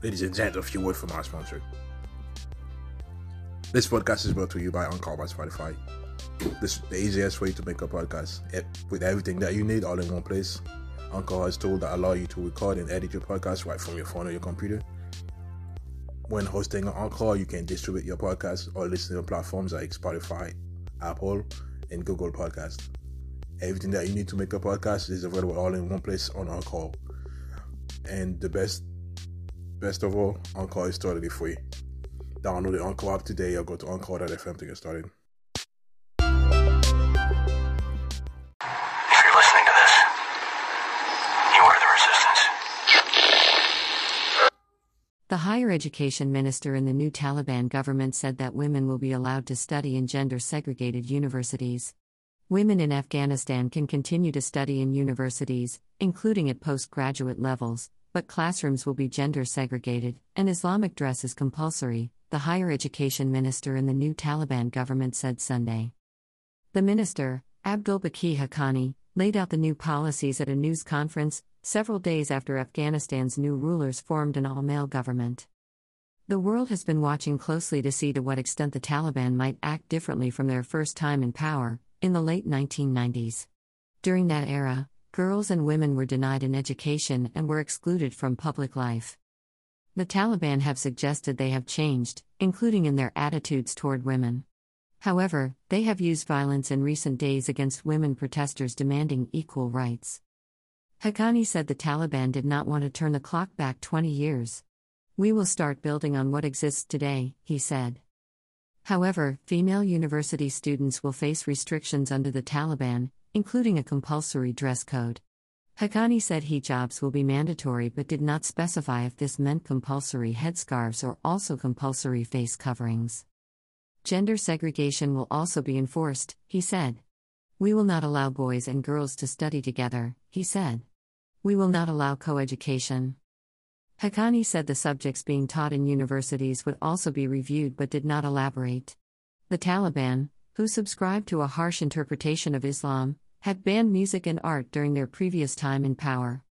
Ladies and gents, a few words from our sponsor. This podcast is brought to you by Anchor by Spotify. This is the easiest way to make a podcast it, with everything that you need all in one place. Anchor has tools that allow you to record and edit your podcast right from your phone or your computer. When hosting on Anchor, you can distribute your podcast or listen to platforms like Spotify, Apple, and Google Podcast. Everything that you need to make a podcast is available all in one place on Anchor. And the best, best of all, Anchor is totally free. Download the Anchor app today or go to Anchor.fm to get started. If you're listening to this, you are the resistance. The higher education minister in the new Taliban government said that women will be allowed to study in gender segregated universities. Women in Afghanistan can continue to study in universities, including at postgraduate levels, but classrooms will be gender segregated, and Islamic dress is compulsory, the higher education minister in the new Taliban government said Sunday. The minister, Abdul Baqi Haqqani, laid out the new policies at a news conference several days after Afghanistan's new rulers formed an all male government. The world has been watching closely to see to what extent the Taliban might act differently from their first time in power, in the late 1990s. During that era, girls and women were denied an education and were excluded from public life. The Taliban have suggested they have changed, including in their attitudes toward women. However, they have used violence in recent days against women protesters demanding equal rights. Haqqani said the Taliban did not want to turn the clock back 20 years. We will start building on what exists today, he said. However, female university students will face restrictions under the Taliban, including a compulsory dress code. Haqqani said hijabs will be mandatory but did not specify if this meant compulsory headscarves or also compulsory face coverings. Gender segregation will also be enforced, he said. We will not allow boys and girls to study together, he said. We will not allow coeducation. Haqqani said the subjects being taught in universities would also be reviewed but did not elaborate. The Taliban, who subscribe to a harsh interpretation of Islam, have banned music and art during their previous time in power.